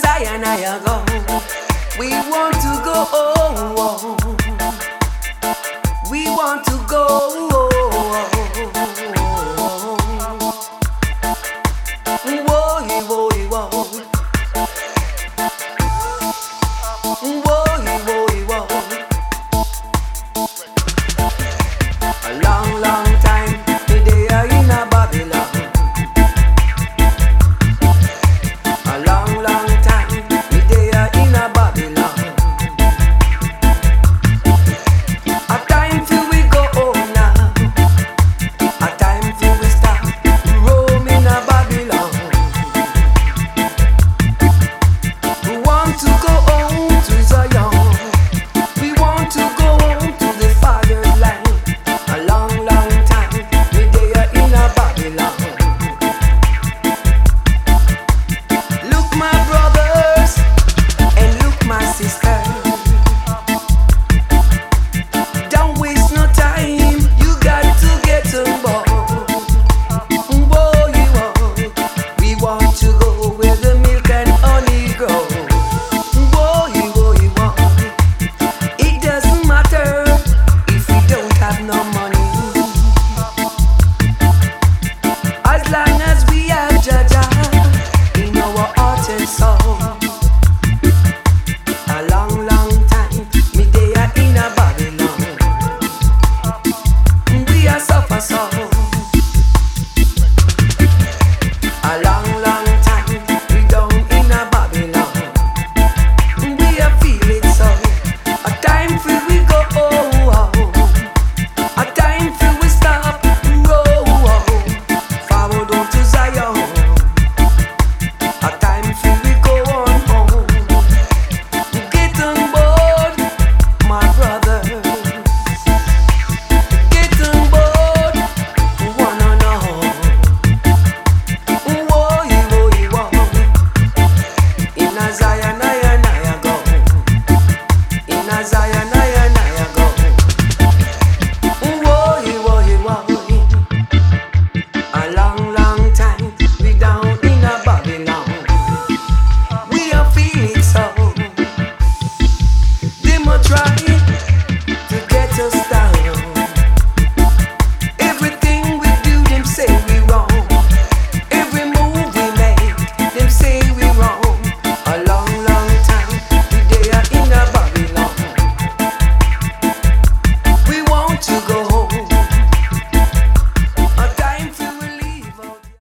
Zion I go. We want to go. Oh, oh. We want to go. try.